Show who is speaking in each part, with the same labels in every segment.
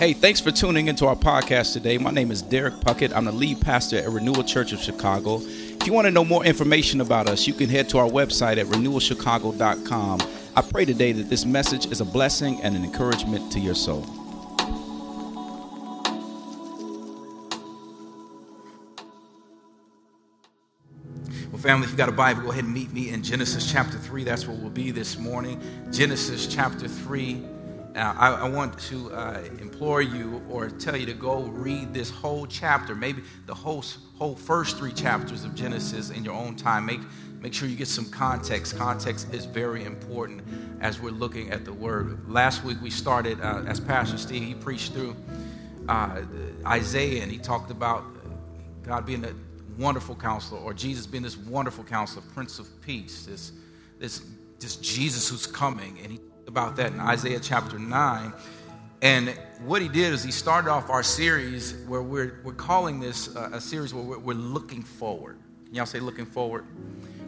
Speaker 1: Hey, thanks for tuning into our podcast today. My name is Derek Puckett. I'm the lead pastor at Renewal Church of Chicago. If you want to know more information about us, you can head to our website at renewalchicago.com. I pray today that this message is a blessing and an encouragement to your soul. Well, family, if you got a Bible, go ahead and meet me in Genesis chapter 3. That's where we'll be this morning. Genesis chapter 3. Now, I, I, want to uh, implore you or tell you to go read this whole chapter, maybe the whole, whole first three chapters of Genesis in your own time. Make, make sure you get some context. Context is very important as we're looking at the Word. Last week we started, uh, as Pastor Steve, he preached through uh, Isaiah and he talked about God being a wonderful counselor or Jesus being this wonderful counselor, Prince of Peace, this, this, this Jesus who's coming. And he about that in Isaiah chapter 9. And what he did is he started off our series where we're, we're calling this uh, a series where we're, we're looking forward. Can y'all say looking forward?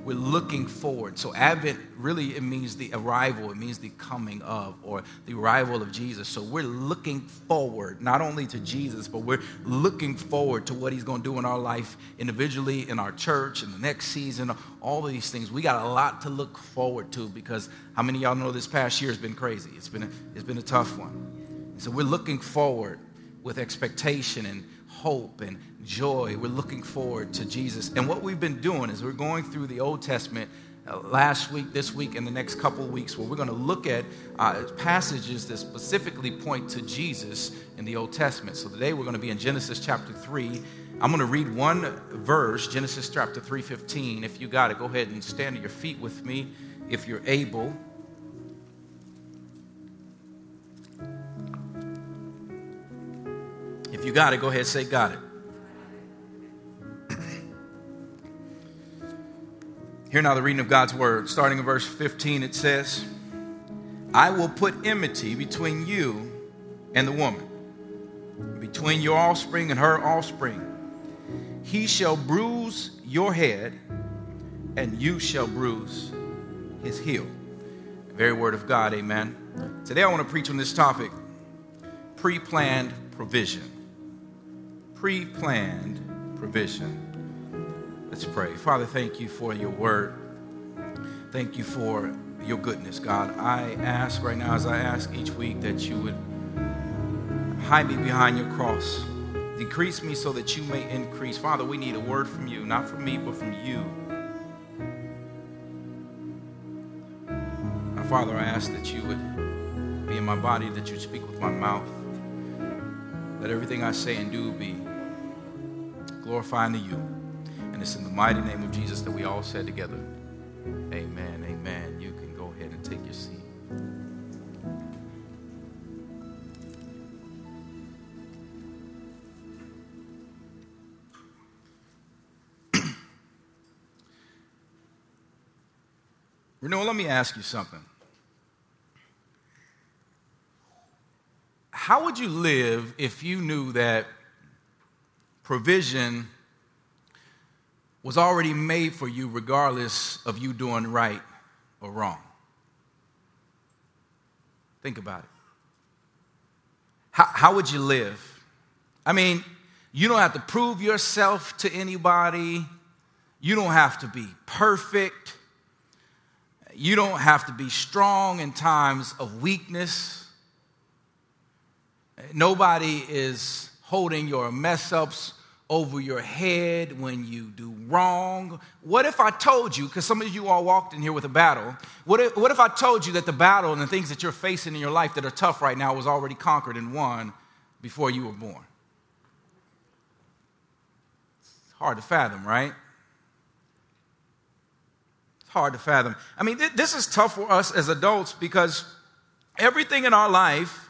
Speaker 1: We're looking forward. So Advent really it means the arrival, it means the coming of or the arrival of Jesus. So we're looking forward not only to Jesus, but we're looking forward to what he's going to do in our life individually, in our church, in the next season, all of these things. We got a lot to look forward to because how many y'all know this past year has been crazy? It's been a, it's been a tough one. So we're looking forward with expectation and hope and joy. We're looking forward to Jesus. And what we've been doing is we're going through the Old Testament uh, last week, this week, and the next couple weeks where we're going to look at uh, passages that specifically point to Jesus in the Old Testament. So today we're going to be in Genesis chapter 3. I'm going to read one verse, Genesis chapter 3:15. If you got it, go ahead and stand to your feet with me if you're able. If you got it, go ahead and say, Got it. Hear now the reading of God's word. Starting in verse 15, it says, I will put enmity between you and the woman, between your offspring and her offspring. He shall bruise your head, and you shall bruise his heel. The very word of God, amen. Today I want to preach on this topic pre planned provision pre planned provision. Let's pray. Father, thank you for your word. Thank you for your goodness, God. I ask right now, as I ask each week, that you would hide me behind your cross. Decrease me so that you may increase. Father, we need a word from you, not from me, but from you. Now, Father, I ask that you would be in my body, that you speak with my mouth. Let everything I say and do be glorifying to you. And it's in the mighty name of Jesus that we all said together, Amen, amen. You can go ahead and take your seat. Renewal, let me ask you something. How would you live if you knew that provision was already made for you regardless of you doing right or wrong. Think about it. How, how would you live? I mean, you don't have to prove yourself to anybody. You don't have to be perfect. You don't have to be strong in times of weakness. Nobody is holding your mess ups over your head when you do wrong? What if I told you, because some of you all walked in here with a battle, what if, what if I told you that the battle and the things that you're facing in your life that are tough right now was already conquered and won before you were born? It's hard to fathom, right? It's hard to fathom. I mean, th- this is tough for us as adults because everything in our life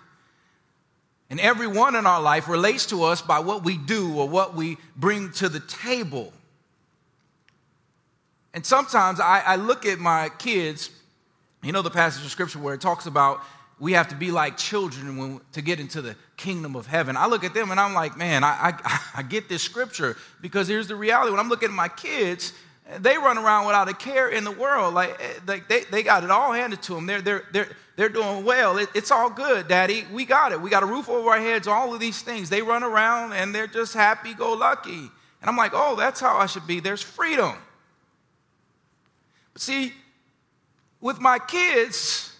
Speaker 1: and everyone in our life relates to us by what we do or what we bring to the table. And sometimes I, I, look at my kids, you know, the passage of scripture where it talks about we have to be like children when, to get into the kingdom of heaven. I look at them and I'm like, man, I, I, I get this scripture because here's the reality. When I'm looking at my kids, they run around without a care in the world. Like, eh, like they, they got it all handed to them. They're, they're, they're, they're doing well. It, it's all good, Daddy. We got it. We got a roof over our heads, all of these things. They run around and they're just happy go lucky. And I'm like, oh, that's how I should be. There's freedom. But see, with my kids,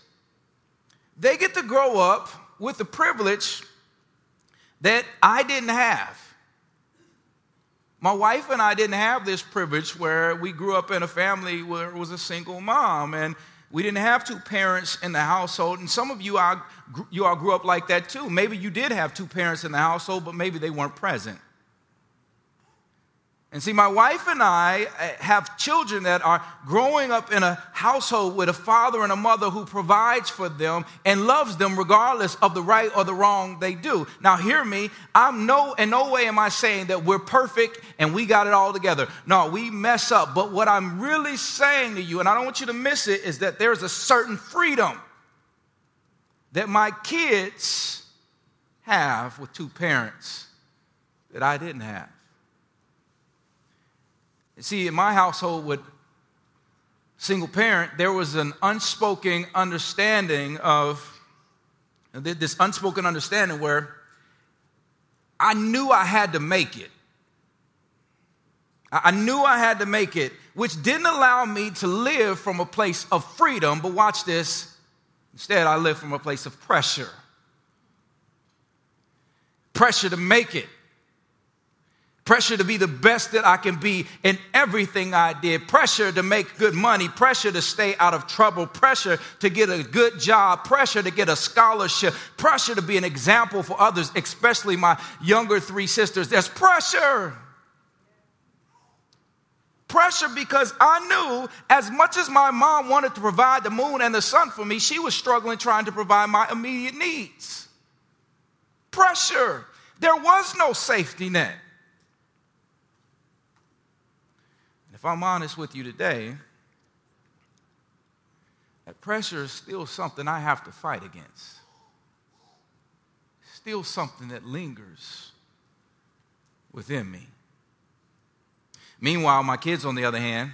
Speaker 1: they get to grow up with the privilege that I didn't have. My wife and I didn't have this privilege where we grew up in a family where it was a single mom and we didn't have two parents in the household. And some of you, are, you all grew up like that too. Maybe you did have two parents in the household, but maybe they weren't present. And see, my wife and I uh, have children that are growing up in a household with a father and a mother who provides for them and loves them regardless of the right or the wrong they do. Now, hear me. I'm no, in no way am I saying that we're perfect and we got it all together. No, we mess up. But what I'm really saying to you, and I don't want you to miss it, is that there's a certain freedom that my kids have with two parents that I didn't have. See, in my household with single parent, there was an unspoken understanding of this unspoken understanding where I knew I had to make it. I knew I had to make it, which didn't allow me to live from a place of freedom. But watch this. Instead, I lived from a place of pressure. Pressure to make it. Pressure to be the best that I can be in everything I did. Pressure to make good money. Pressure to stay out of trouble. Pressure to get a good job. Pressure to get a scholarship. Pressure to be an example for others, especially my younger three sisters. There's pressure. Pressure because I knew as much as my mom wanted to provide the moon and the sun for me, she was struggling trying to provide my immediate needs. Pressure. There was no safety net. If I'm honest with you today, that pressure is still something I have to fight against. Still something that lingers within me. Meanwhile, my kids, on the other hand,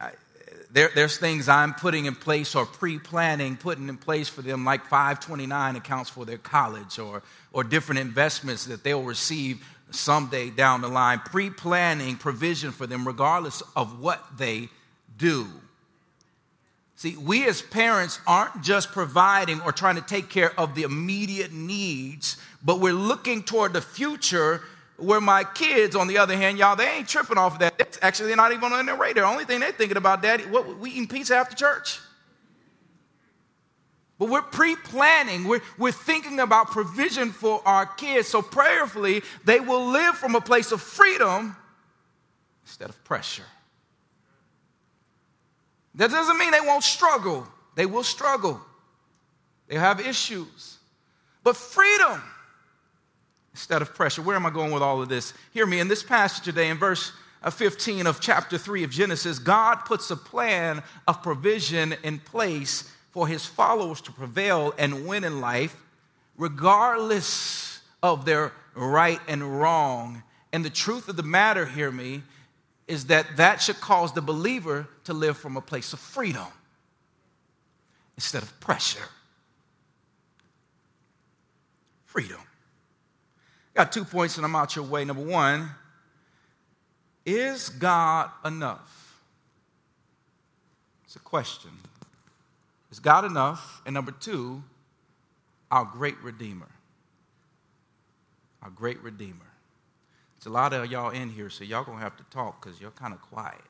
Speaker 1: I, there, there's things I'm putting in place or pre planning, putting in place for them, like 529 accounts for their college or, or different investments that they'll receive someday down the line, pre planning provision for them, regardless of what they do. See, we as parents aren't just providing or trying to take care of the immediate needs, but we're looking toward the future where my kids, on the other hand, y'all, they ain't tripping off of that. That's actually, they're not even on their radar. The only thing they're thinking about, Daddy, what we eating pizza after church? But we're pre planning, we're, we're thinking about provision for our kids. So prayerfully, they will live from a place of freedom instead of pressure. That doesn't mean they won't struggle, they will struggle, they have issues. But freedom instead of pressure. Where am I going with all of this? Hear me in this passage today, in verse uh, 15 of chapter 3 of Genesis, God puts a plan of provision in place for his followers to prevail and win in life, regardless of their right and wrong. And the truth of the matter, hear me, is that that should cause the believer to live from a place of freedom instead of pressure. Freedom. Got two points and I'm out your way. Number one, is God enough? It's a question. Is God enough? And number two, our great Redeemer. Our great Redeemer. It's a lot of y'all in here, so y'all gonna have to talk because you're kind of quiet.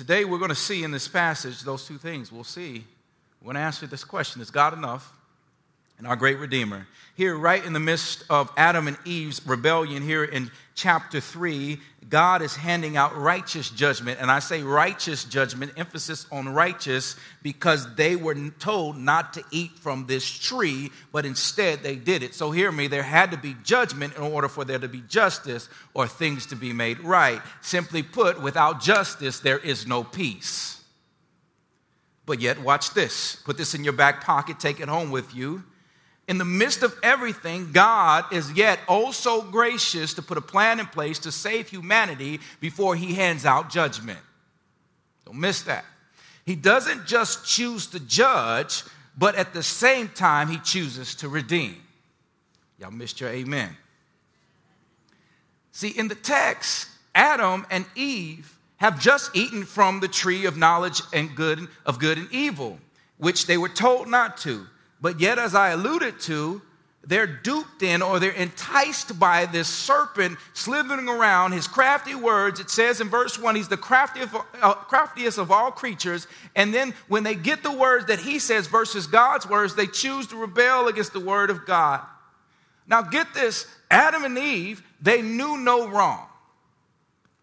Speaker 1: Today, we're going to see in this passage those two things. We'll see. We're going to answer this question Is God enough? And our great Redeemer. Here, right in the midst of Adam and Eve's rebellion, here in chapter 3, God is handing out righteous judgment. And I say righteous judgment, emphasis on righteous, because they were told not to eat from this tree, but instead they did it. So hear me, there had to be judgment in order for there to be justice or things to be made right. Simply put, without justice, there is no peace. But yet, watch this. Put this in your back pocket, take it home with you in the midst of everything, God is yet oh so gracious to put a plan in place to save humanity before he hands out judgment. Don't miss that. He doesn't just choose to judge, but at the same time, he chooses to redeem. Y'all missed your amen. See, in the text, Adam and Eve have just eaten from the tree of knowledge and good of good and evil, which they were told not to. But yet, as I alluded to, they're duped in or they're enticed by this serpent slithering around his crafty words. It says in verse 1, he's the craftiest, uh, craftiest of all creatures. And then when they get the words that he says versus God's words, they choose to rebel against the word of God. Now, get this Adam and Eve, they knew no wrong.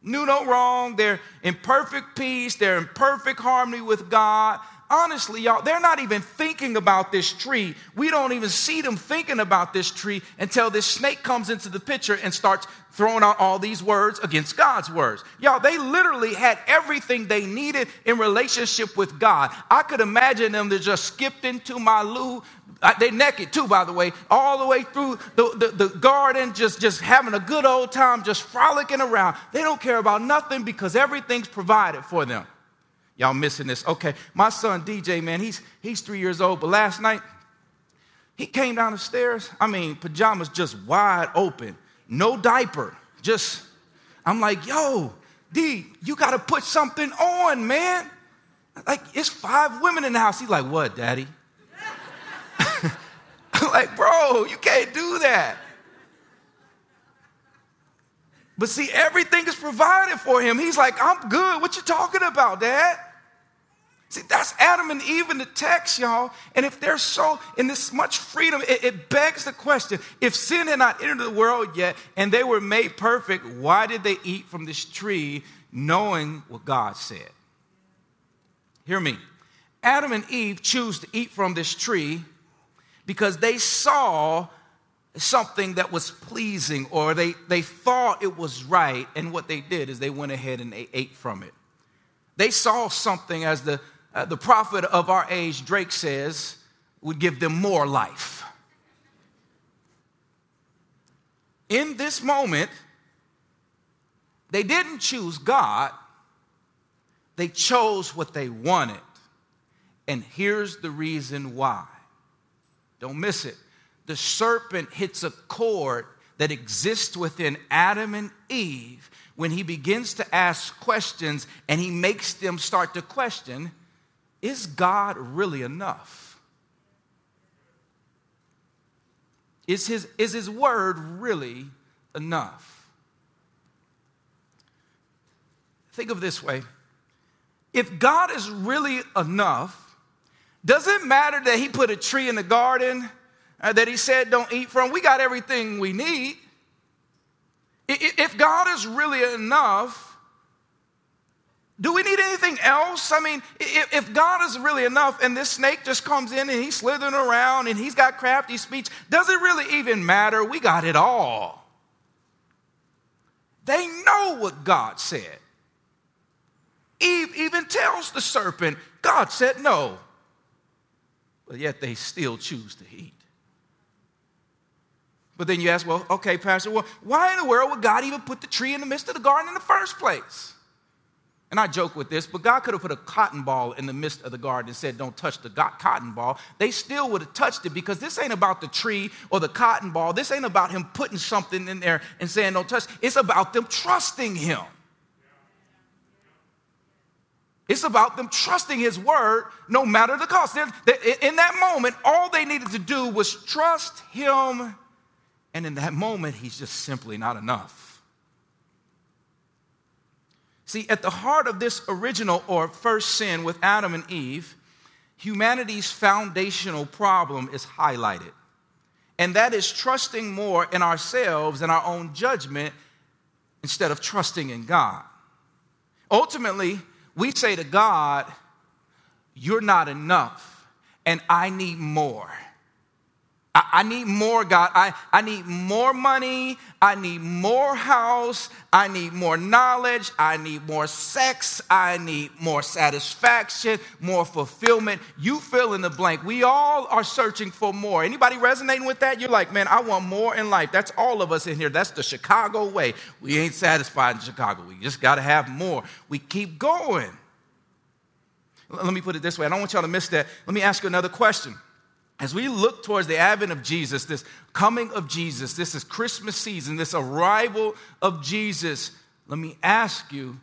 Speaker 1: Knew no wrong. They're in perfect peace. They're in perfect harmony with God honestly, y'all, they're not even thinking about this tree. We don't even see them thinking about this tree until this snake comes into the picture and starts throwing out all these words against God's words. Y'all, they literally had everything they needed in relationship with God. I could imagine them to just skipped into my Uh, they naked too, by the way, all the way through the, the, the garden, just, just having a good old time, just frolicking around. They don't care about nothing because everything's provided for them. Y'all missing this. Okay, my son DJ, man, he's, he's three years old, but last night he came down the stairs. I mean, pajamas just wide open, no diaper. Just, I'm like, yo, D, you got to put something on, man. Like, it's five women in the house. He's like, what, daddy? I'm like, bro, you can't do that. But see, everything is provided for him. He's like, I'm good. What you talking about, dad? See, that's Adam and Eve in the text, y'all. And if they're so in this much freedom, it, it, begs the question if sin had not entered the world yet and they were made perfect, why did they eat from this tree knowing what God said? Hear me. Adam and Eve choose to eat from this tree because they saw something that was pleasing or they, they thought it was right. And what they did is they went ahead and they ate from it. They saw something as the uh, the prophet of our age, Drake says, would give them more life. In this moment, they didn't choose God, they chose what they wanted. And here's the reason why. Don't miss it. The serpent hits a chord that exists within Adam and Eve when he begins to ask questions and he makes them start to question is God really enough? Is his, is his word really enough? Think of this way if God is really enough, does it matter that he put a tree in the garden uh, that he said don't eat from? We got everything we need. If God is really enough, do we need anything else? I mean, if God is really enough and this snake just comes in and he's slithering around and he's got crafty speech, does it really even matter? We got it all. They know what God said. Eve even tells the serpent, God said no. But yet they still choose to eat. But then you ask, well, okay, Pastor, well, why in the world would God even put the tree in the midst of the garden in the first place? And I joke with this, but God could have put a cotton ball in the midst of the garden and said, Don't touch the cotton ball. They still would have touched it because this ain't about the tree or the cotton ball. This ain't about Him putting something in there and saying, Don't touch. It's about them trusting Him. It's about them trusting His word no matter the cost. In that moment, all they needed to do was trust Him. And in that moment, He's just simply not enough. See, at the heart of this original or first sin with Adam and Eve, humanity's foundational problem is highlighted. And that is trusting more in ourselves and our own judgment instead of trusting in God. Ultimately, we say to God, You're not enough, and I need more. I, I, need more, God. I, I need more money. I need more house. I need more knowledge. I need more sex. I need more satisfaction, more fulfillment. You fill in the blank. We all are searching for more. Anybody resonating with that? You're like, man, I want more in life. That's all of us in here. That's the Chicago way. We ain't satisfied in Chicago. We just got to have more. We keep going. Let me put it this way I don't want y'all to miss that. Let me ask you another question. As we look towards the advent of Jesus, this coming of Jesus, this is Christmas season, this arrival of Jesus, let me ask you,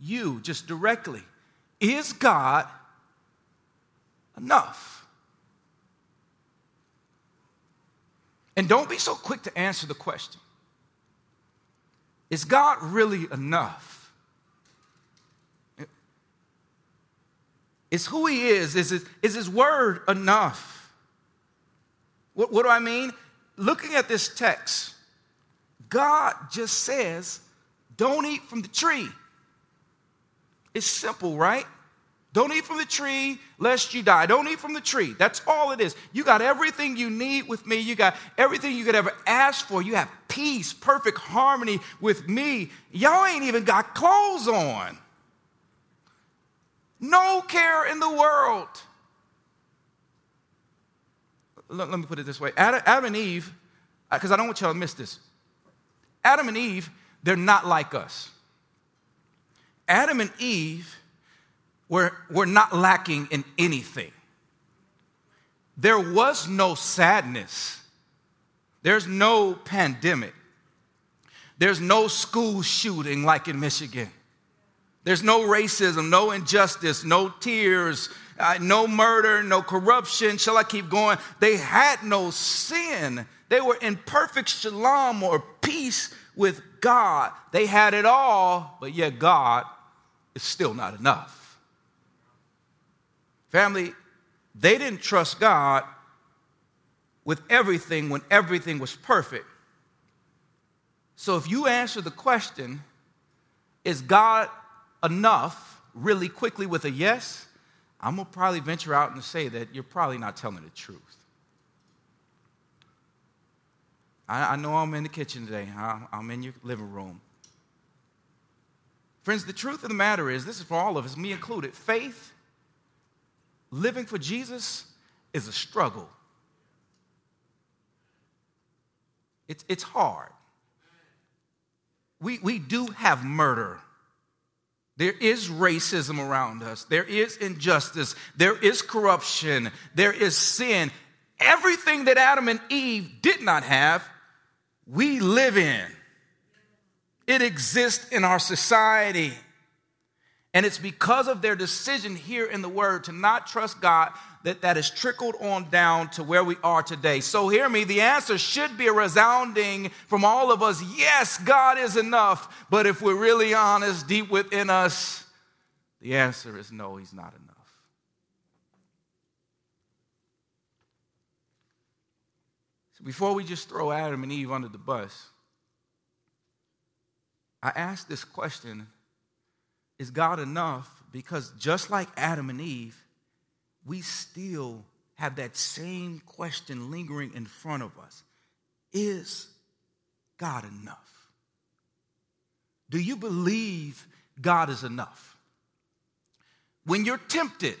Speaker 1: you just directly, is God enough? And don't be so quick to answer the question. Is God really enough? Is who He is, is His, is his word enough? What, what do I mean? Looking at this text, God just says, don't eat from the tree. It's simple, right? Don't eat from the tree lest you die. Don't eat from the tree. That's all it is. You got everything you need with me. You got everything you could ever ask for. You have peace, perfect harmony with me. Y'all ain't even got clothes on. No care in the world let, me put it this way Adam, Adam and Eve, because uh, I don't want y'all to miss this. Adam and Eve, they're not like us. Adam and Eve were, were not lacking in anything. There was no sadness. There's no pandemic. There's no school shooting like in Michigan. There's no racism, no injustice, no tears, uh, no murder, no corruption. Shall I keep going? They had no sin. They were in perfect shalom or peace with God. They had it all, but yet God is still not enough. Family, they didn't trust God with everything when everything was perfect. So if you answer the question, is God enough really quickly with a yes? I'm going to probably venture out and say that you're probably not telling the truth. I, I know I'm in the kitchen today, I, I'm in your living room. Friends, the truth of the matter is this is for all of us, me included. Faith, living for Jesus, is a struggle. It's, it's hard. We, we do have murder there is racism around us. There is injustice. There is corruption. There is sin. Everything that Adam and Eve did not have, we live in. It exists in our society. And it's because of their decision here in the Word to not trust God that that has trickled on down to where we are today. So, hear me, the answer should be a resounding from all of us yes, God is enough. But if we're really honest, deep within us, the answer is no, He's not enough. So, before we just throw Adam and Eve under the bus, I ask this question is God enough? Because just like Adam and Eve, we still have that same question lingering in front of us Is God enough? Do you believe God is enough? When you're tempted,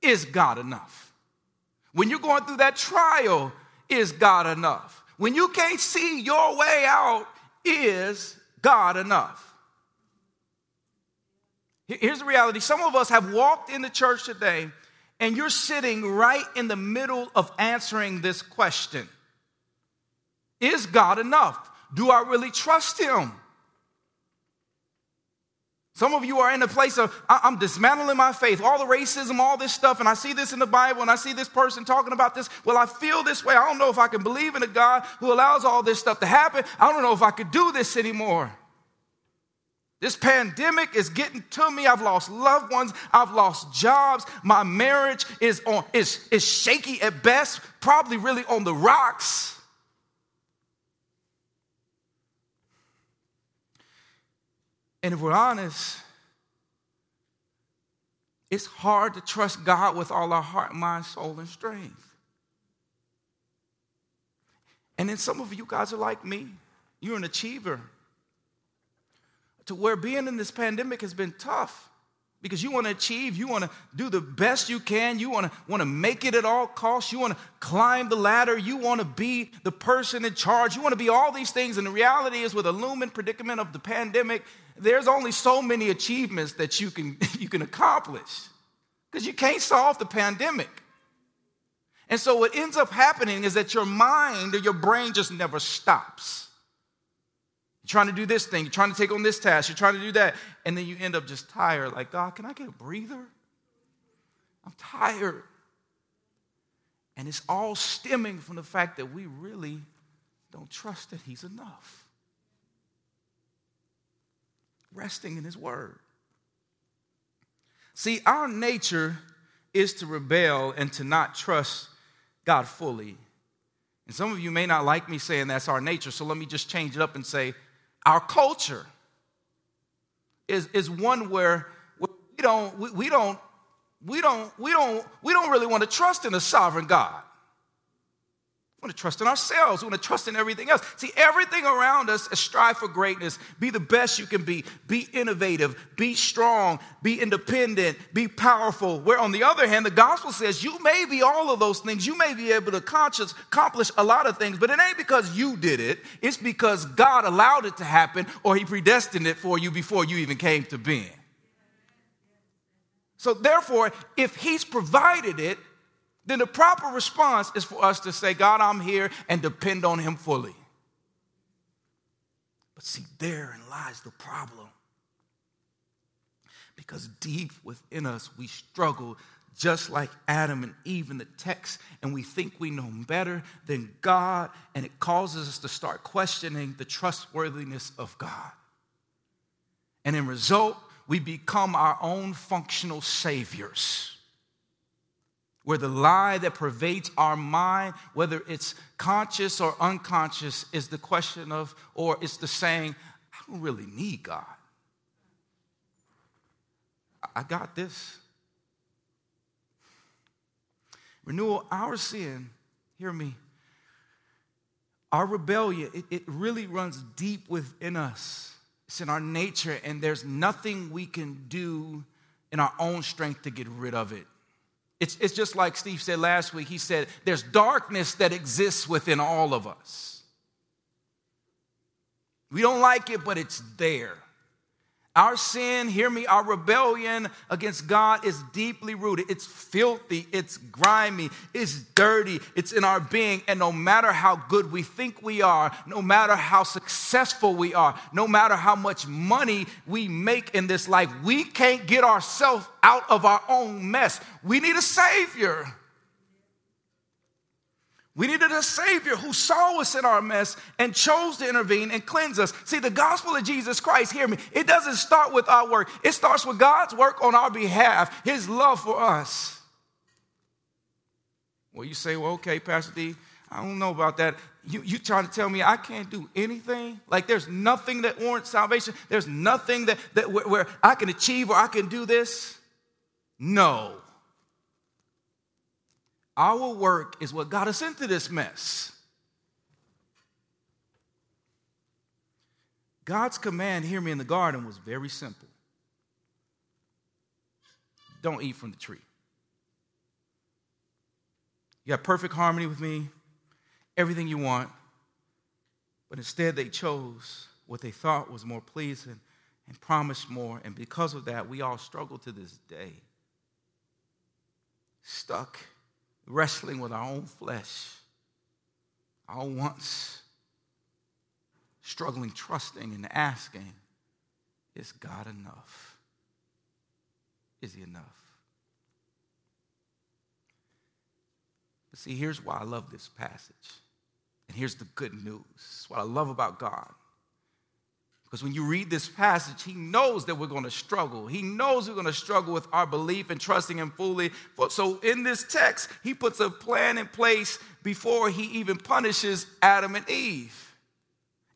Speaker 1: is God enough? When you're going through that trial, is God enough? When you can't see your way out, is God enough? Here's the reality some of us have walked in the church today, and you're sitting right in the middle of answering this question Is God enough? Do I really trust Him? Some of you are in a place of, I'm dismantling my faith, all the racism, all this stuff, and I see this in the Bible, and I see this person talking about this. Well, I feel this way. I don't know if I can believe in a God who allows all this stuff to happen. I don't know if I could do this anymore. This pandemic is getting to me. I've lost loved ones. I've lost jobs. My marriage is, on, is, is shaky at best, probably really on the rocks. And if we're honest, it's hard to trust God with all our heart, mind, soul, and strength. And then some of you guys are like me. You're an achiever. To where being in this pandemic has been tough because you want to achieve, you want to do the best you can, you want to want to make it at all costs, you want to climb the ladder, you want to be the person in charge, you want to be all these things. And the reality is, with a looming predicament of the pandemic, there's only so many achievements that you can you can accomplish because you can't solve the pandemic. And so what ends up happening is that your mind or your brain just never stops. Trying to do this thing, you're trying to take on this task, you're trying to do that, and then you end up just tired. Like, God, can I get a breather? I'm tired. And it's all stemming from the fact that we really don't trust that He's enough. Resting in His Word. See, our nature is to rebel and to not trust God fully. And some of you may not like me saying that's our nature, so let me just change it up and say our culture is, is one where we don't, we, we don't, we don't, we don't, we don't really want to trust in a sovereign God. We want to trust in ourselves. We want to trust in everything else. See, everything around us is strive for greatness. Be the best you can be. Be innovative. Be strong. Be independent. Be powerful. Where, on the other hand, the gospel says you may be all of those things. You may be able to conscious, accomplish a lot of things, but it ain't because you did it. It's because God allowed it to happen or He predestined it for you before you even came to being. So, therefore, if He's provided it, then the proper response is for us to say, God, I'm here and depend on Him fully. But see, therein lies the problem. Because deep within us, we struggle just like Adam and Eve in the text, and we think we know better than God, and it causes us to start questioning the trustworthiness of God. And in result, we become our own functional saviors where the lie that pervades our mind, whether it's conscious or unconscious, is the question of, or it's the saying, I don't really need God. I got this. Renewal, our sin, hear me, our rebellion, it, it really runs deep within us. It's in our nature, and there's nothing we can do in our own strength to get rid of it. It's, it's just like Steve said last week. He said, There's darkness that exists within all of us. We don't like it, but it's there. Our sin, hear me, our rebellion against God is deeply rooted. It's filthy, it's grimy, it's dirty, it's in our being. And no matter how good we think we are, no matter how successful we are, no matter how much money we make in this life, we can't get ourselves out of our own mess. We need a Savior. We needed a Savior who saw us in our mess and chose to intervene and cleanse us. See, the gospel of Jesus Christ, hear me, it doesn't start with our work, it starts with God's work on our behalf, His love for us. Well, you say, well, okay, Pastor D, I don't know about that. You, you trying to tell me I can't do anything? Like there's nothing that warrants salvation? There's nothing that, that where, where I can achieve or I can do this? No. Our work is what got us into this mess. God's command, hear me, in the garden was very simple don't eat from the tree. You got perfect harmony with me, everything you want, but instead they chose what they thought was more pleasing and promised more, and because of that, we all struggle to this day. Stuck wrestling with our own flesh, our wants, struggling, trusting, and asking, is God enough? Is He enough? But see, here's why I love this passage. And here's the good news. What I love about God because when you read this passage, he knows that we're going to struggle. He knows we're going to struggle with our belief and trusting him fully. So in this text, he puts a plan in place before he even punishes Adam and Eve.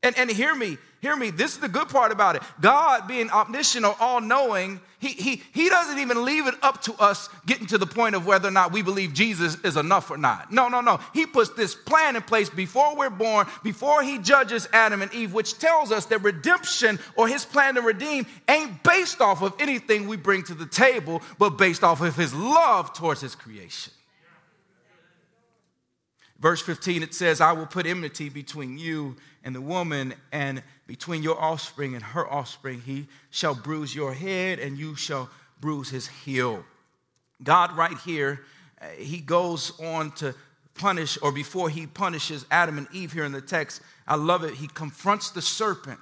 Speaker 1: And, and hear me, Hear me, this is the good part about it. God being omniscient or all knowing, he, he, he doesn't even leave it up to us getting to the point of whether or not we believe Jesus is enough or not. No, no, no. He puts this plan in place before we're born, before He judges Adam and Eve, which tells us that redemption or His plan to redeem ain't based off of anything we bring to the table, but based off of His love towards His creation. Verse 15, it says, I will put enmity between you and the woman, and between your offspring and her offspring. He shall bruise your head, and you shall bruise his heel. God, right here, uh, he goes on to punish, or before he punishes Adam and Eve here in the text, I love it. He confronts the serpent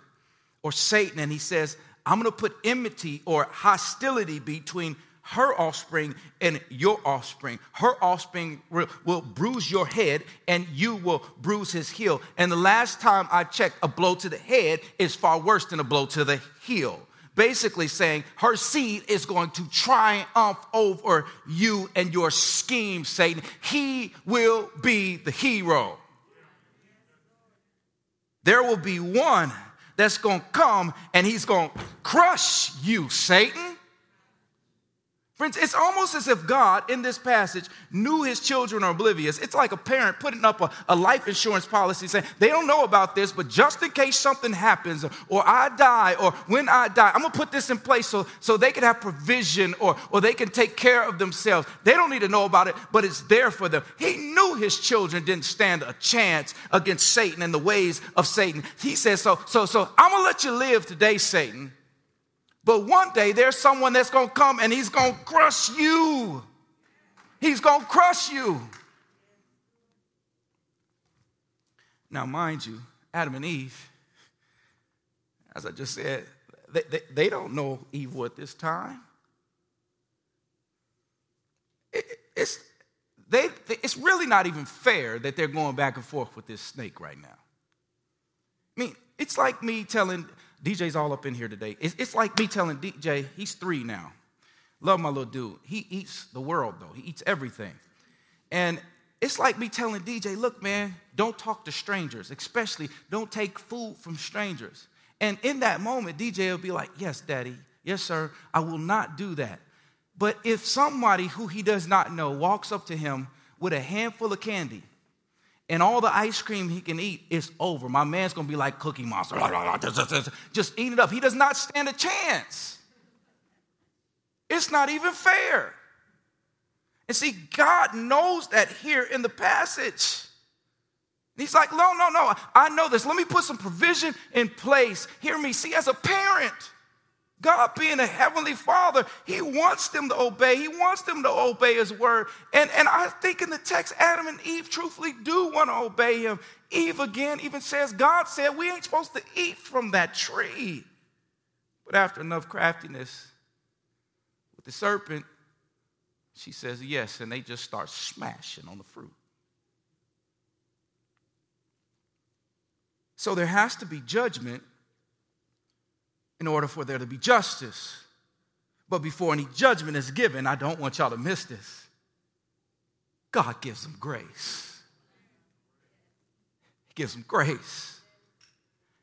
Speaker 1: or Satan, and he says, I'm going to put enmity or hostility between her offspring and your offspring. Her offspring will, will, bruise your head and you will bruise his heel. And the last time I checked, a blow to the head is far worse than a blow to the heel. Basically, saying her seed is going to triumph over you and your scheme, Satan. He will be the hero. There will be one that's going to come and he's going to crush you, Satan. Friends, it's almost as if God in this passage knew his children are oblivious. It's like a parent putting up a, a, life insurance policy saying, they don't know about this, but just in case something happens or I die or when I die, I'm gonna put this in place so, so they can have provision or, or they can take care of themselves. They don't need to know about it, but it's there for them. He knew his children didn't stand a chance against Satan and the ways of Satan. He says, so, so, so I'm gonna let you live today, Satan but one day there's someone that's to come and he's to crush you. He's to crush you. Now, mind you, Adam and Eve, as I just said, they, they, they don't know evil at this time. It, it's, they, it's really not even fair that they're going back and forth with this snake right now. I mean, it's like me telling DJ's all up in here today. It's, it's like me telling DJ, he's three now. Love my little dude. He eats the world, though, he eats everything. And it's like me telling DJ, look, man, don't talk to strangers, especially don't take food from strangers. And in that moment, DJ will be like, yes, daddy, yes, sir, I will not do that. But if somebody who he does not know walks up to him with a handful of candy and all the ice cream he can eat is over. My man's gonna be like Cookie Monster, just eat it up. He does not stand a chance. It's not even fair. And see, God knows that here in the passage. He's like, no, no, no, I know this. Let me put some provision in place. Hear me. See, as a parent, God being a heavenly father, he wants them to obey. He wants them to obey his word. And, and I think in the text, Adam and Eve truthfully do want to obey him. Eve again even says, God said we ain't supposed to eat from that tree. But after enough craftiness with the serpent, she says yes, and they just start smashing on the fruit. So there has to be judgment in order for there to be justice. But before any judgment is given, I don't want y'all to miss this. God gives them grace. He gives them grace.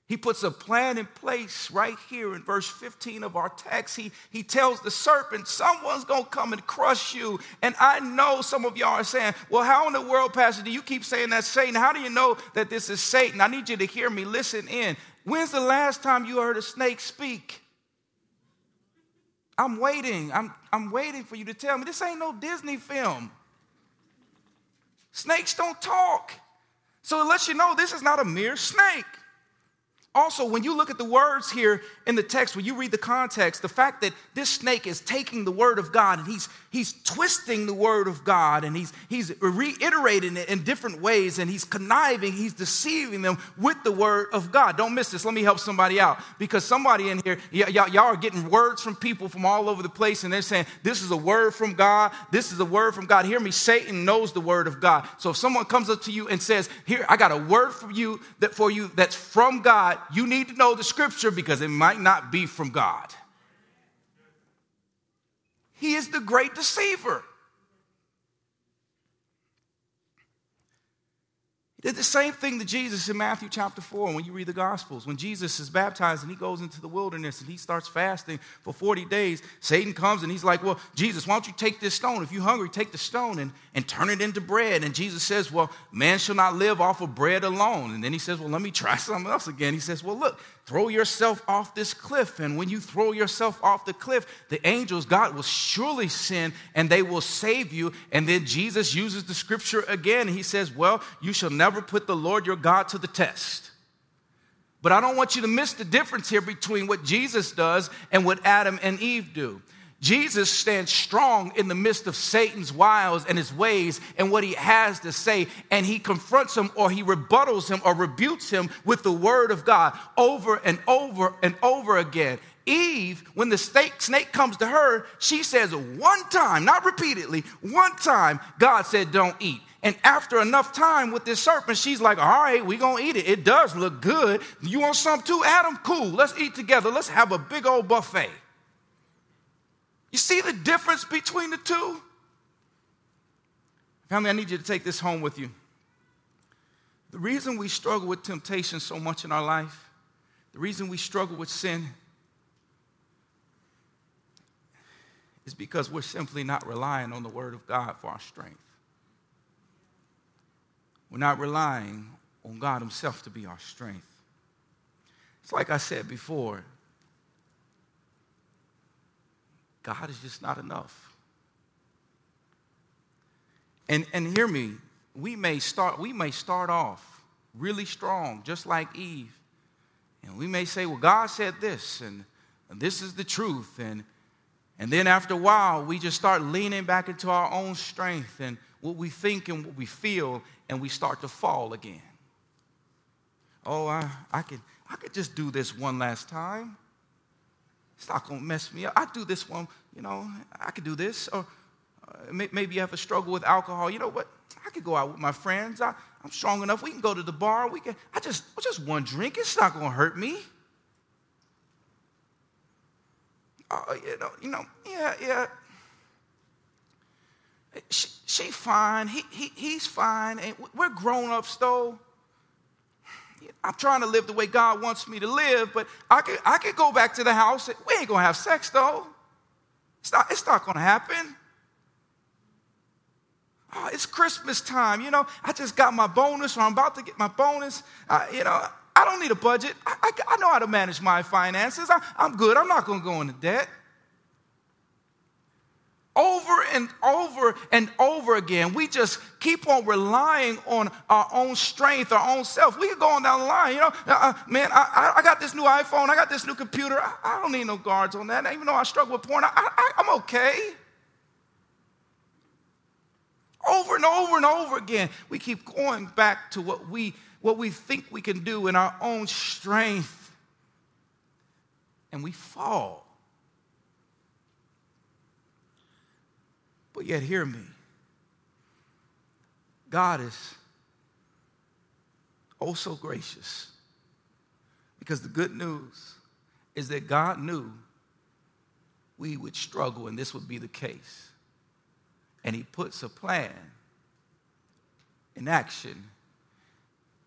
Speaker 1: He puts a plan in place right here in verse 15 of our text. He, he tells the serpent, Someone's going to come and crush you. And I know some of y'all are saying, Well, how in the world, Pastor, do you keep saying that Satan? How do you know that this is Satan? I need you to hear me. Listen in. When's the last time you heard a snake speak? I'm waiting. I'm, I'm waiting for you to tell me. This ain't no Disney film. Snakes don't talk. So it lets you know this is not a mere snake. Also, when you look at the words here in the text, when you read the context, the fact that this snake is taking the word of God and he's, he's twisting the word of God and he's, he's reiterating it in different ways and he's conniving, he's deceiving them with the word of God. Don't miss this. Let me help somebody out because somebody in here, y- y- y'all are getting words from people from all over the place and they're saying, This is a word from God. This is a word from God. Hear me, Satan knows the word of God. So if someone comes up to you and says, Here, I got a word for you that for you that's from God you need to know the scripture because it might not be from God. He is the great deceiver. He did the same thing to Jesus in Matthew chapter 4 when you read the Gospels. When Jesus is baptized and he goes into the wilderness and he starts fasting for 40 days, Satan comes and he's like, Well, Jesus, why don't you take this stone? If you're hungry, take the stone and, and turn it into bread. And Jesus says, Well, man shall not live off of bread alone. And then he says, Well, let me try something else again. He says, Well, look, throw yourself off this cliff. And when you throw yourself off the cliff, the angels, God will surely send and they will save you. And then Jesus uses the scripture again. He says, Well, you shall never never put the Lord your God to the test. But I don't want you to miss the difference here between what Jesus does and what Adam and Eve do. Jesus stands strong in the midst of Satan's wiles and his ways and what he has to say, and he confronts him or he rebuttals him or rebukes him with the word of God over and over and over again. Eve, when the snake, comes to her, she says one time, not repeatedly, one time, God said, Don't eat. And after enough time with this serpent, she's like, all right, we're to eat it. It does look good. You want some too, Adam? Cool. Let's eat together. Let's have a big old buffet. You see the difference between the two? Family, I need you to take this home with you. The reason we struggle with temptation so much in our life, the reason we struggle with sin, is because we're simply not relying on the Word of God for our strength. We're not relying on God Himself to be our strength. It's like I said before God is just not enough. And, and hear me, we may start, we may start off really strong, just like Eve. And we may say, well, God said this, and, and this is the truth. And, and then after a while, we just start leaning back into our own strength and what we think and what we feel, and we start to fall again. Oh, I, I, could, I could just do this one last time. It's not going to mess me up. I do this one, you know, I could do this. Or uh, maybe you have a struggle with alcohol. You know what? I could go out with my friends. I, I'm strong enough. We can go to the bar. We can, I just, just one drink. It's not going to hurt me. Uh, you know, you know, yeah, yeah. She, she fine. He, he, he's fine. And we're grown ups, though. I'm trying to live the way God wants me to live, but I could, I could go back to the house. We ain't going to have sex, though. It's not, it's not going to happen. Oh, it's Christmas time. You know, I just got my bonus, or I'm about to get my bonus. Uh, you know, I don't need a budget. I, I, I know how to manage my finances. I, I'm good. I'm not going to go into debt over and over and over again. We just keep on relying on our own strength, our own self. We could go on down the line, you know, uh, uh man, I, I, got this new iPhone, I got this new computer. I, I, don't need no guards on that. Even though I struggle with porn, I, I'm okay. Over and over and over again, we keep going back to what we, what we think we can do in our own strength, and we fall. But yet, hear me. God is oh so gracious. Because the good news is that God knew we would struggle and this would be the case. And He puts a plan in action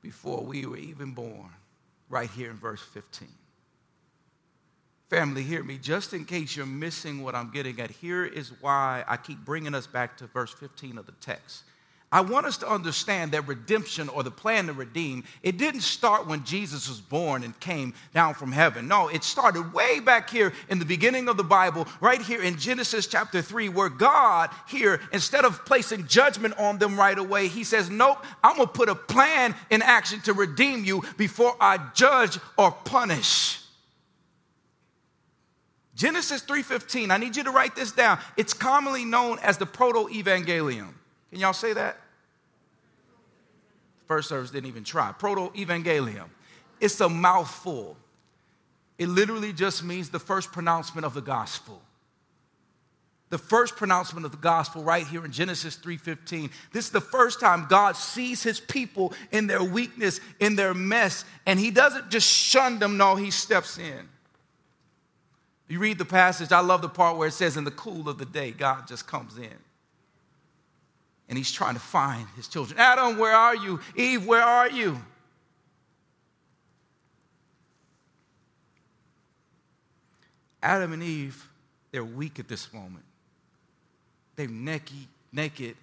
Speaker 1: before we were even born, right here in verse 15. Family, hear me. Just in case you're missing what I'm getting at, here is why I keep bringing us back to verse 15 of the text. I want us to understand that redemption or the plan to redeem, it didn't start when Jesus was born and came down from heaven. No, it started way back here in the beginning of the Bible, right here in Genesis chapter 3, where God here, instead of placing judgment on them right away, he says, Nope, I'm gonna put a plan in action to redeem you before I judge or punish. Genesis 3:15. I need you to write this down. It's commonly known as the proto-evangelium. Can y'all say that? First service didn't even try. Proto-evangelium. It's a mouthful. It literally just means the first pronouncement of the gospel. The first pronouncement of the gospel right here in Genesis 3:15. This is the first time God sees his people in their weakness, in their mess, and he doesn't just shun them, no, he steps in. You read the passage, I love the part where it says, In the cool of the day, God just comes in. and he's trying to find his children. Adam, where are you? Eve, where are you? Adam and Eve, they're weak at this moment. They're naked, naked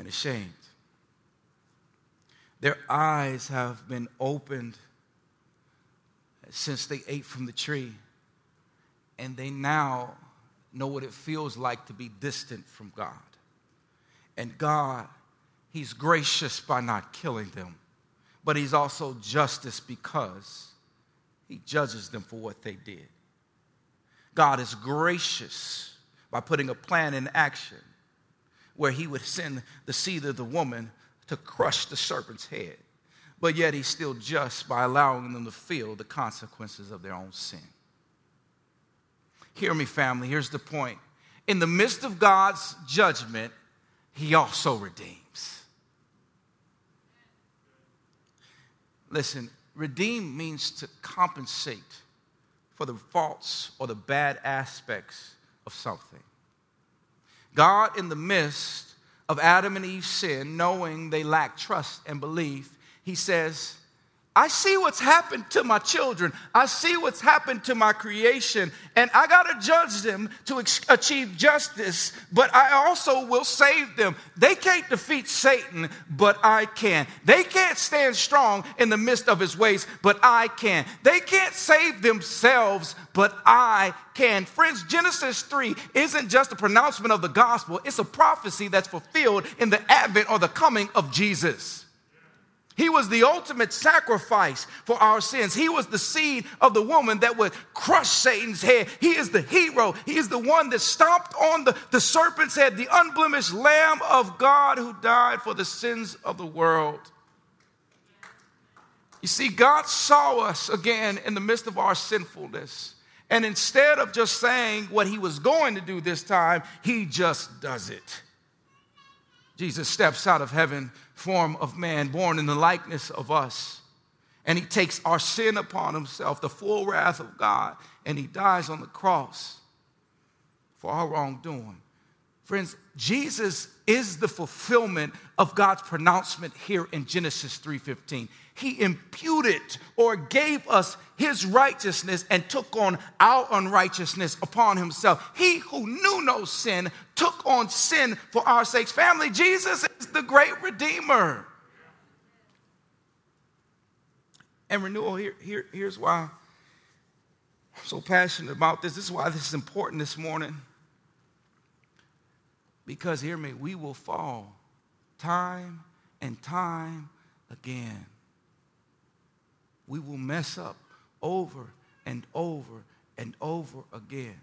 Speaker 1: and ashamed. Their eyes have been opened since they ate from the tree, and they now know what it feels like to be distant from God. And God, He's gracious by not killing them, but He's also justice because He judges them for what they did. God is gracious by putting a plan in action where He would send the seed of the woman to crush the serpent's head. But yet he's still just by allowing them to feel the consequences of their own sin. Hear me, family. Here's the point. In the midst of God's judgment, he also redeems. Listen, redeem means to compensate for the faults or the bad aspects of something. God, in the midst of Adam and Eve's sin, knowing they lacked trust and belief, he says, I see what's happened to my children. I see what's happened to my creation, and I got to judge them to achieve justice, but I also will save them. They can't defeat Satan, but I can. They can't stand strong in the midst of his ways, but I can. They can't save themselves, but I can. Friends, Genesis 3 isn't just a pronouncement of the gospel, it's a prophecy that's fulfilled in the advent or the coming of Jesus. He was the ultimate sacrifice for our sins. He was the seed of the woman that would crush Satan's head. He is the hero. He is the one that stomped on the, the serpent's head, the unblemished Lamb of God who died for the sins of the world. You see, God saw us again in the midst of our sinfulness. And instead of just saying what he was going to do this time, he just does it. Jesus steps out of heaven form of man, born in the likeness of us. And he takes our sin upon himself, the full wrath of God, and he dies on the cross for our wrongdoing. Friends, Jesus is the fulfillment of God's pronouncement here in Genesis 3:15. He imputed or gave us his righteousness and took on our unrighteousness upon himself. He who knew no sin took on sin for our sakes. Family, Jesus is the great redeemer. And renewal, here, here, here's why I'm so passionate about this. This is why this is important this morning. Because, hear me, we will fall time and time again. We will mess up over and over and over again.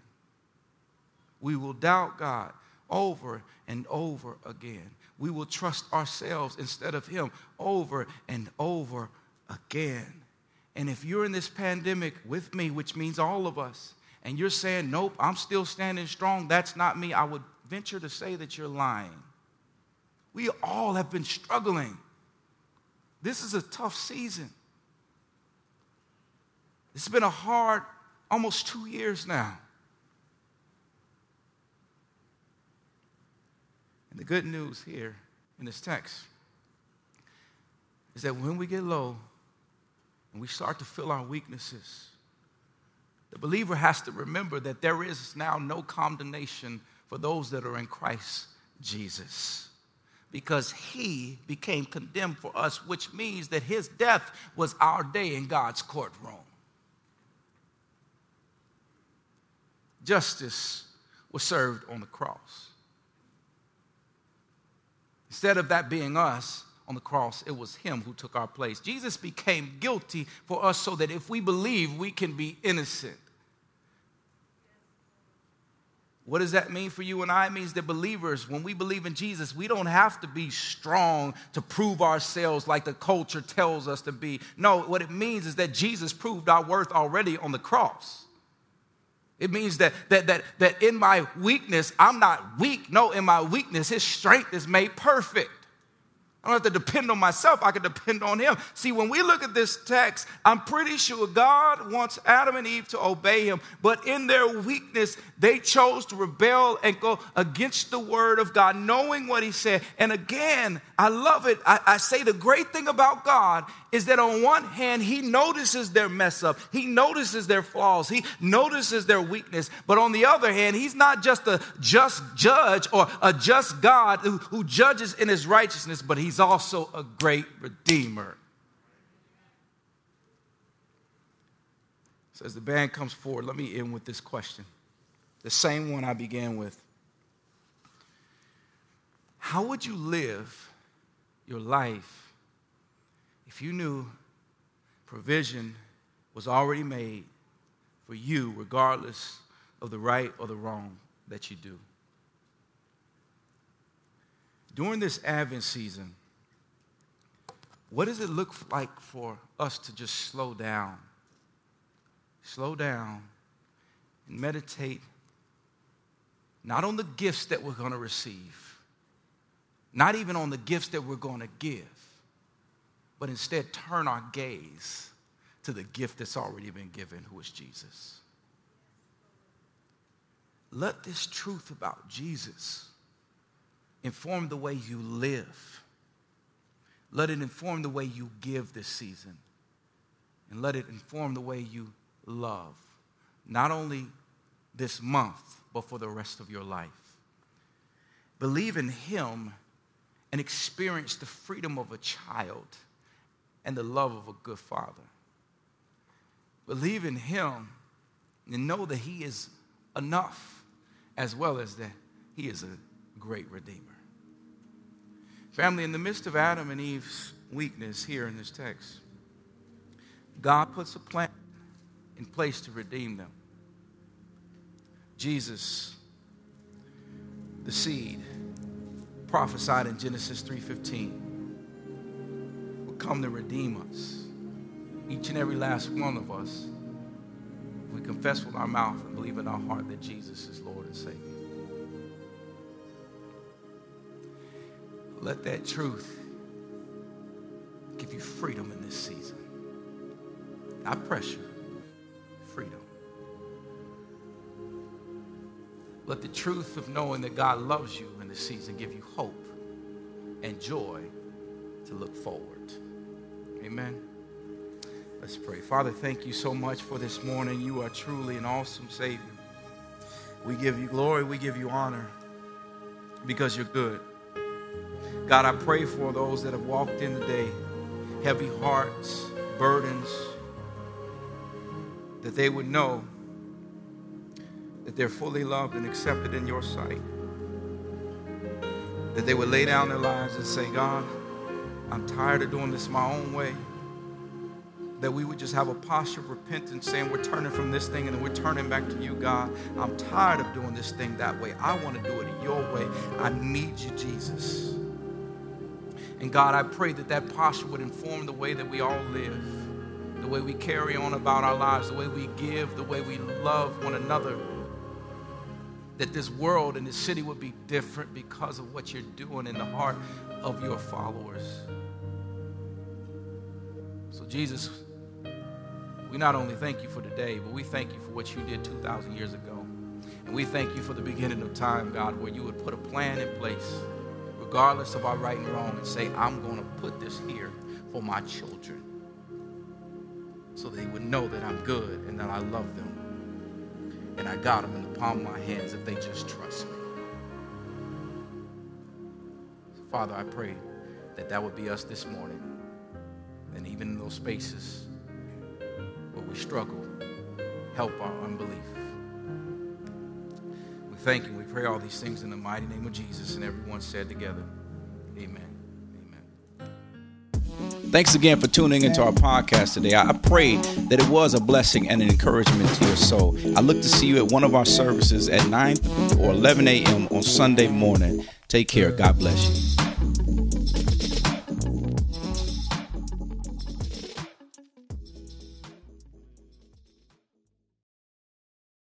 Speaker 1: We will doubt God over and over again. We will trust ourselves instead of Him over and over again. And if you're in this pandemic with me, which means all of us, and you're saying, Nope, I'm still standing strong, that's not me, I would venture to say that you're lying. We all have been struggling. This is a tough season. It's been a hard almost two years now. And the good news here in this text is that when we get low and we start to feel our weaknesses, the believer has to remember that there is now no condemnation for those that are in Christ Jesus. Because he became condemned for us, which means that his death was our day in God's courtroom. Justice was served on the cross. Instead of that being us on the cross, it was him who took our place. Jesus became guilty for us so that if we believe, we can be innocent. What does that mean for you and I? It means that believers, when we believe in Jesus, we don't have to be strong to prove ourselves like the culture tells us to be. No, what it means is that Jesus proved our worth already on the cross. It means that, that, that, that in my weakness, I'm not weak. No, in my weakness, his strength is made perfect. I don't have to depend on myself. I can depend on him. See, when we look at this text, I'm pretty sure God wants Adam and Eve to obey him, but in their weakness, they chose to rebel and go against the word of God, knowing what he said. And again, I love it. I, I say the great thing about God is that on one hand, he notices their mess up, he notices their flaws, he notices their weakness. But on the other hand, he's not just a just judge or a just God who, who judges in his righteousness, but he's also a great redeemer. So as the band comes forward, let me end with this question. The same one I began with. How would you live your life if you knew provision was already made for you, regardless of the right or the wrong that you do. During this Advent season, what does it look like for us to just slow down? Slow down and meditate not on the gifts that we're going to receive, not even on the gifts that we're going to give, but instead turn our gaze to the gift that's already been given, who is Jesus. Let this truth about Jesus inform the way you live. Let it inform the way you give this season. And let it inform the way you love, not only this month, but for the rest of your life. Believe in Him and experience the freedom of a child and the love of a good father. Believe in him and know that he is enough as well as that he is a great redeemer. Family, in the midst of Adam and Eve's weakness here in this text, God puts a plan in place to redeem them. Jesus, the seed, prophesied in Genesis 3:15 come to redeem us. Each and every last one of us. We confess with our mouth and believe in our heart that Jesus is Lord and Savior. Let that truth give you freedom in this season. Not pressure, freedom. Let the truth of knowing that God loves you in this season give you hope and joy to look forward. Amen. Let's pray. Father, thank you so much for this morning. You are truly an awesome Savior. We give you glory, we give you honor because you're good. God, I pray for those that have walked in today, heavy hearts, burdens, that they would know that they're fully loved and accepted in your sight. That they would lay down their lives and say, God, I'm tired of doing this my own way. That we would just have a posture of repentance saying, We're turning from this thing and we're turning back to you, God. I'm tired of doing this thing that way. I want to do it your way. I need you, Jesus. And God, I pray that that posture would inform the way that we all live, the way we carry on about our lives, the way we give, the way we love one another. That this world and this city would be different because of what you're doing in the heart of your followers. Jesus, we not only thank you for today, but we thank you for what you did 2,000 years ago. And we thank you for the beginning of time, God, where you would put a plan in place, regardless of our right and wrong, and say, I'm going to put this here for my children so they would know that I'm good and that I love them. And I got them in the palm of my hands if they just trust me. Father, I pray that that would be us this morning. And even in those spaces where we struggle, help our unbelief. We thank you. We pray all these things in the mighty name of Jesus. And everyone said together, Amen. Thanks again for tuning into our podcast today. I pray that it was a blessing and an encouragement to your soul. I look to see you at one of our services at 9 or 11 a.m. on Sunday morning. Take care. God bless you.